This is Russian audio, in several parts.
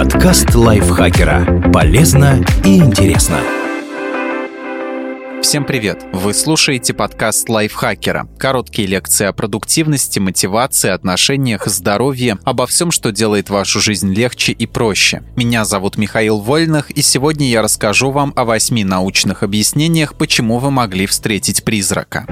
Подкаст лайфхакера. Полезно и интересно. Всем привет! Вы слушаете подкаст лайфхакера. Короткие лекции о продуктивности, мотивации, отношениях, здоровье, обо всем, что делает вашу жизнь легче и проще. Меня зовут Михаил Вольных, и сегодня я расскажу вам о восьми научных объяснениях, почему вы могли встретить призрака.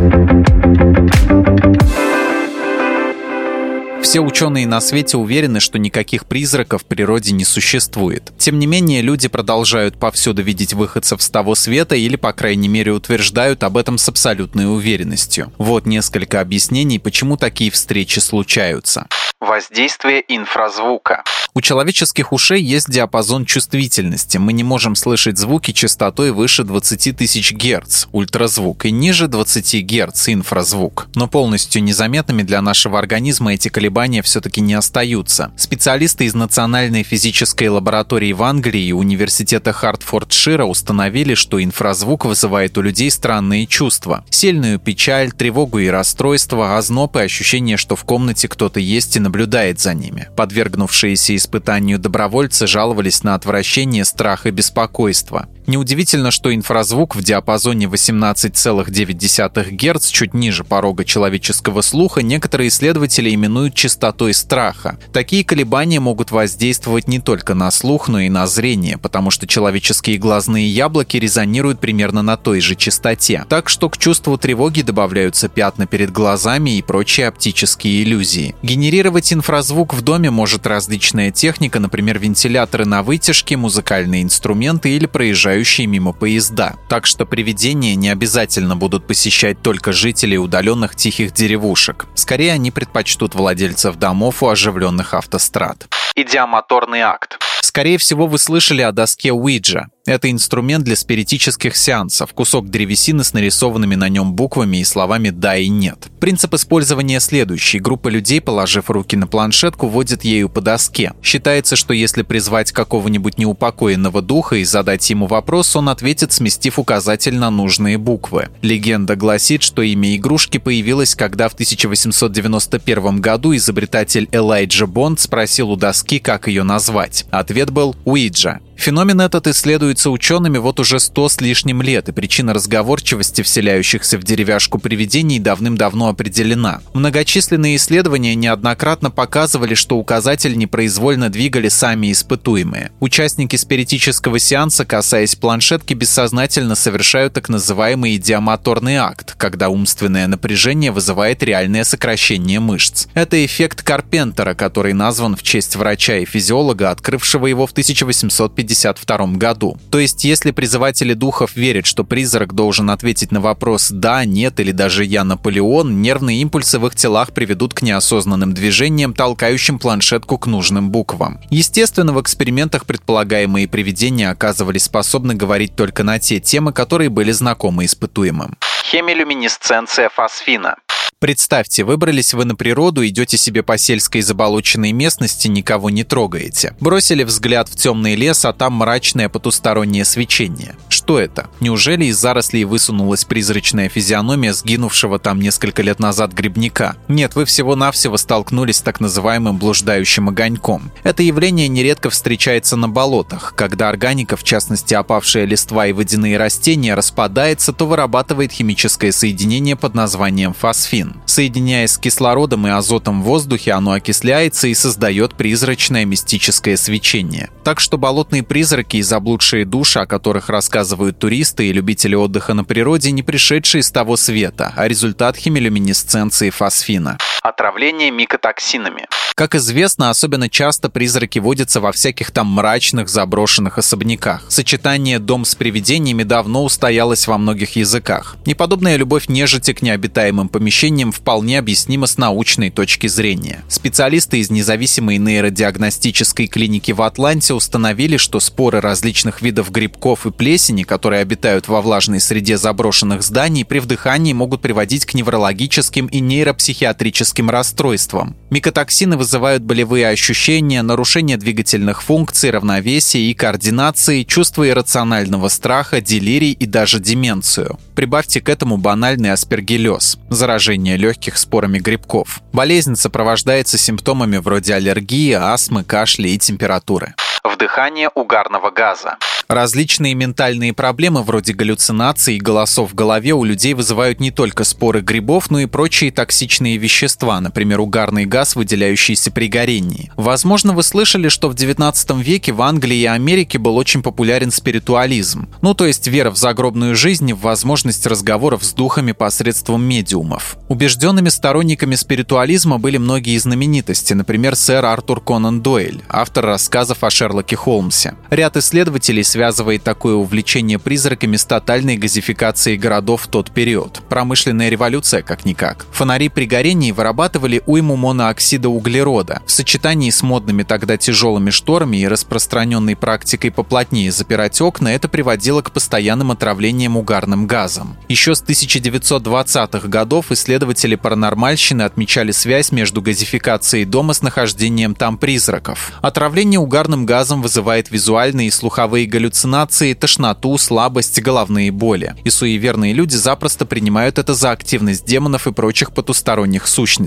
Все ученые на свете уверены, что никаких призраков в природе не существует. Тем не менее, люди продолжают повсюду видеть выходцев с того света или, по крайней мере, утверждают об этом с абсолютной уверенностью. Вот несколько объяснений, почему такие встречи случаются. Воздействие инфразвука. У человеческих ушей есть диапазон чувствительности. Мы не можем слышать звуки частотой выше 20 тысяч Гц, ультразвук, и ниже 20 Гц, инфразвук. Но полностью незаметными для нашего организма эти колебания все-таки не остаются. Специалисты из Национальной физической лаборатории в Англии и Университета Хартфордшира установили, что инфразвук вызывает у людей странные чувства. Сильную печаль, тревогу и расстройство, озноб и ощущение, что в комнате кто-то есть и наблюдает за ними. Подвергнувшиеся испытанию добровольцы жаловались на отвращение, страх и беспокойство. Неудивительно, что инфразвук в диапазоне 18,9 Гц, чуть ниже порога человеческого слуха, некоторые исследователи именуют частотой страха. Такие колебания могут воздействовать не только на слух, но и на зрение, потому что человеческие глазные яблоки резонируют примерно на той же частоте. Так что к чувству тревоги добавляются пятна перед глазами и прочие оптические иллюзии. Генерировать инфразвук в доме может различная техника, например, вентиляторы на вытяжке, музыкальные инструменты или проезжающие проезжающие мимо поезда. Так что привидения не обязательно будут посещать только жителей удаленных тихих деревушек. Скорее, они предпочтут владельцев домов у оживленных автострад. Идиомоторный акт. Скорее всего, вы слышали о доске Ouija. Это инструмент для спиритических сеансов, кусок древесины с нарисованными на нем буквами и словами «да» и «нет». Принцип использования следующий. Группа людей, положив руки на планшетку, водит ею по доске. Считается, что если призвать какого-нибудь неупокоенного духа и задать ему вопрос, он ответит, сместив указатель на нужные буквы. Легенда гласит, что имя игрушки появилось, когда в 1891 году изобретатель Элайджа Бонд спросил у доски, как ее назвать. Ответ был «Уиджа». Феномен этот исследуется учеными вот уже сто с лишним лет, и причина разговорчивости вселяющихся в деревяшку привидений давным-давно определена. Многочисленные исследования неоднократно показывали, что указатель непроизвольно двигали сами испытуемые. Участники спиритического сеанса, касаясь планшетки, бессознательно совершают так называемый идиомоторный акт, когда умственное напряжение вызывает реальное сокращение мышц. Это эффект Карпентера, который назван в честь врача и физиолога, открывшего его в 1850 1952 году. То есть, если призыватели духов верят, что призрак должен ответить на вопрос «да», «нет» или даже «я Наполеон», нервные импульсы в их телах приведут к неосознанным движениям, толкающим планшетку к нужным буквам. Естественно, в экспериментах предполагаемые привидения оказывались способны говорить только на те темы, которые были знакомы испытуемым. Хемилюминесценция фосфина Представьте, выбрались вы на природу, идете себе по сельской заболоченной местности, никого не трогаете. Бросили взгляд в темный лес, а там мрачное потустороннее свечение. Что это? Неужели из зарослей высунулась призрачная физиономия сгинувшего там несколько лет назад грибника? Нет, вы всего-навсего столкнулись с так называемым блуждающим огоньком. Это явление нередко встречается на болотах. Когда органика, в частности опавшая листва и водяные растения, распадается, то вырабатывает химическое соединение под названием фосфин оксиген. Соединяясь с кислородом и азотом в воздухе, оно окисляется и создает призрачное мистическое свечение. Так что болотные призраки и заблудшие души, о которых рассказывают туристы и любители отдыха на природе, не пришедшие с того света, а результат химилюминесценции фосфина. Отравление микотоксинами. Как известно, особенно часто призраки водятся во всяких там мрачных заброшенных особняках. Сочетание «дом с привидениями» давно устоялось во многих языках. Неподобная любовь нежити к необитаемым помещениям вполне объяснима с научной точки зрения. Специалисты из независимой нейродиагностической клиники в Атланте установили, что споры различных видов грибков и плесени, которые обитают во влажной среде заброшенных зданий, при вдыхании могут приводить к неврологическим и нейропсихиатрическим расстройствам. Микотоксины вызывают болевые ощущения, нарушение двигательных функций, равновесия и координации, чувство иррационального страха, делирий и даже деменцию. Прибавьте к этому банальный аспергиллез – заражение легких спорами грибков. Болезнь сопровождается симптомами вроде аллергии, астмы, кашля и температуры. Вдыхание угарного газа. Различные ментальные проблемы вроде галлюцинаций и голосов в голове у людей вызывают не только споры грибов, но и прочие токсичные вещества, например, угарный газ, выделяющийся при горении. Возможно, вы слышали, что в 19 веке в Англии и Америке был очень популярен спиритуализм. Ну, то есть вера в загробную жизнь и в возможность разговоров с духами посредством медиумов. Убежденными сторонниками спиритуализма были многие знаменитости, например, сэр Артур Конан Дойль, автор рассказов о Шерлоке Холмсе. Ряд исследователей связывает такое увлечение призраками с тотальной газификацией городов в тот период. Промышленная революция как-никак. Фонари при горении вырабатывали уйму монооксида углерода. В сочетании с модными тогда тяжелыми шторами и распространенной практикой поплотнее запирать окна это приводило к постоянным отравлениям угарным газом. Еще с 1920-х годов исследователи паранормальщины отмечали связь между газификацией дома с нахождением там призраков. Отравление угарным газом вызывает визуальные и слуховые галлюцинации тошноту, слабость, головные боли. И суеверные люди запросто принимают это за активность демонов и прочих потусторонних сущностей.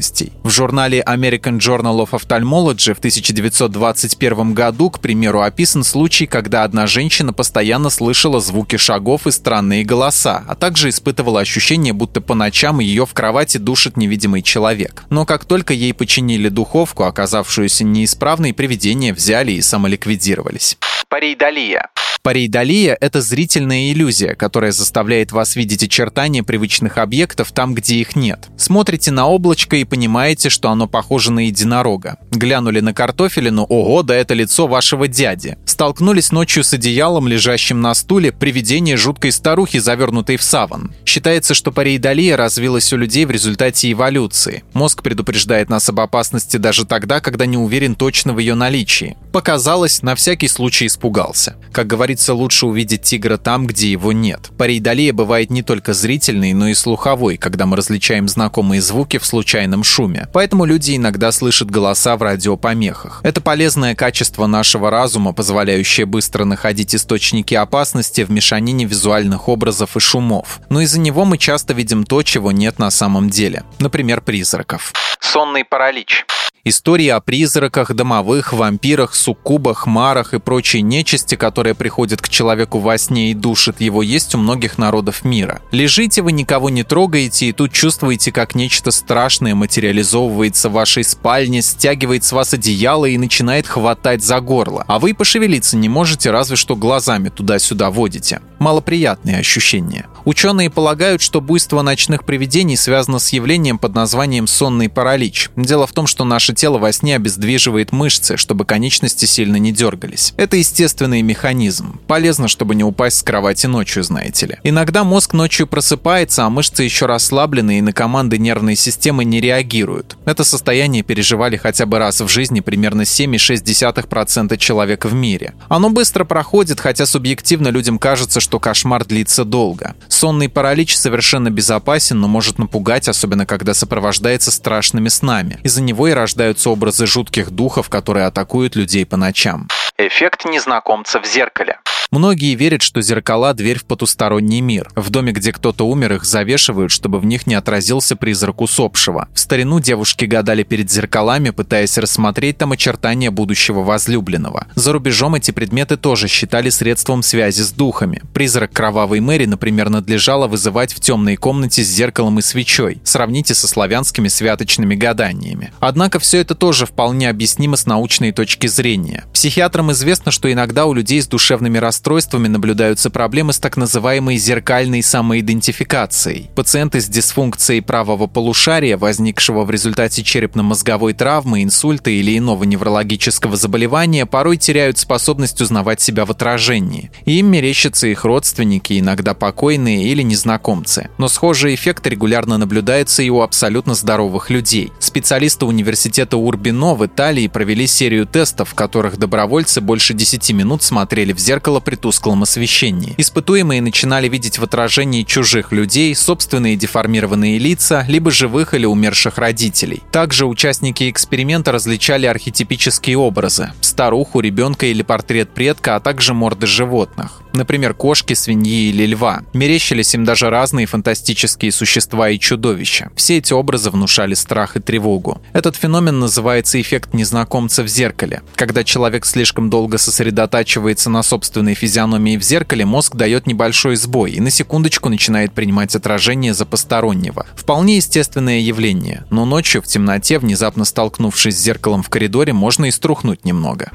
В журнале American Journal of Ophthalmology в 1921 году, к примеру, описан случай, когда одна женщина постоянно слышала звуки шагов и странные голоса, а также испытывала ощущение, будто по ночам ее в кровати душит невидимый человек. Но как только ей починили духовку, оказавшуюся неисправной, привидения взяли и самоликвидировались. Парейдалия. Парейдалия — это зрительная иллюзия, которая заставляет вас видеть очертания привычных объектов там, где их нет. Смотрите на облачко и понимаете, что оно похоже на единорога. Глянули на картофелину — ого, да это лицо вашего дяди. Столкнулись ночью с одеялом, лежащим на стуле, привидение жуткой старухи, завернутой в саван. Считается, что парейдалия развилась у людей в результате эволюции. Мозг предупреждает нас об опасности даже тогда, когда не уверен точно в ее наличии. Показалось, на всякий случай испугался. Как говорится, лучше увидеть тигра там, где его нет. Парейдалия бывает не только зрительной, но и слуховой, когда мы различаем знакомые звуки в случайном шуме. Поэтому люди иногда слышат голоса в радиопомехах. Это полезное качество нашего разума, позволяющее быстро находить источники опасности в мешанине визуальных образов и шумов. Но из-за него мы часто видим то, чего нет на самом деле. Например, призраков. Сонный паралич. Истории о призраках, домовых, вампирах, суккубах, марах и прочей нечисти, которая приходит к человеку во сне и душит его, есть у многих народов мира. Лежите вы, никого не трогаете, и тут чувствуете, как нечто страшное материализовывается в вашей спальне, стягивает с вас одеяло и начинает хватать за горло. А вы пошевелиться не можете, разве что глазами туда-сюда водите. Малоприятные ощущения. Ученые полагают, что буйство ночных привидений связано с явлением под названием сонный паралич. Дело в том, что наше тело во сне обездвиживает мышцы, чтобы конечности сильно не дергались. Это естественный механизм. Полезно, чтобы не упасть с кровати ночью, знаете ли. Иногда мозг ночью просыпается, а мышцы еще расслаблены и на команды нервной системы не реагируют. Это состояние переживали хотя бы раз в жизни примерно 7,6% человек в мире. Оно быстро проходит, хотя субъективно людям кажется, что кошмар длится долго. Сонный паралич совершенно безопасен, но может напугать, особенно когда сопровождается страшными снами. Из-за него и рождаются образы жутких духов, которые атакуют людей по ночам. Эффект незнакомца в зеркале. Многие верят, что зеркала – дверь в потусторонний мир. В доме, где кто-то умер, их завешивают, чтобы в них не отразился призрак усопшего. В старину девушки гадали перед зеркалами, пытаясь рассмотреть там очертания будущего возлюбленного. За рубежом эти предметы тоже считали средством связи с духами. Призрак кровавой Мэри, например, надлежало вызывать в темной комнате с зеркалом и свечой. Сравните со славянскими святочными гаданиями. Однако все это тоже вполне объяснимо с научной точки зрения. Психиатрам известно, что иногда у людей с душевными расстройствами расстройствами наблюдаются проблемы с так называемой зеркальной самоидентификацией. Пациенты с дисфункцией правого полушария, возникшего в результате черепно-мозговой травмы, инсульта или иного неврологического заболевания, порой теряют способность узнавать себя в отражении. Им мерещатся их родственники, иногда покойные или незнакомцы. Но схожий эффект регулярно наблюдается и у абсолютно здоровых людей. Специалисты университета Урбино в Италии провели серию тестов, в которых добровольцы больше 10 минут смотрели в зеркало при тусклом освещении. Испытуемые начинали видеть в отражении чужих людей собственные деформированные лица, либо живых или умерших родителей. Также участники эксперимента различали архетипические образы старуху, ребенка или портрет предка, а также морды животных. Например, кошки, свиньи или льва. Мерещились им даже разные фантастические существа и чудовища. Все эти образы внушали страх и тревогу. Этот феномен называется эффект незнакомца в зеркале. Когда человек слишком долго сосредотачивается на собственной физиономии в зеркале, мозг дает небольшой сбой и на секундочку начинает принимать отражение за постороннего. Вполне естественное явление, но ночью в темноте, внезапно столкнувшись с зеркалом в коридоре, можно и струхнуть немного.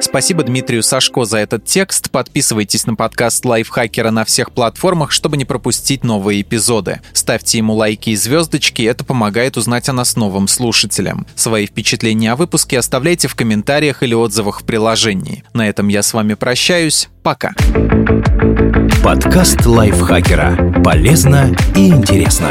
Спасибо Дмитрию Сашко за этот текст. Подписывайтесь на подкаст Лайфхакера на всех платформах, чтобы не пропустить новые эпизоды. Ставьте ему лайки и звездочки, это помогает узнать о нас новым слушателям. Свои впечатления о выпуске оставляйте в комментариях или отзывах в приложении. На этом я с вами прощаюсь. Пока. Подкаст Лайфхакера. Полезно и интересно.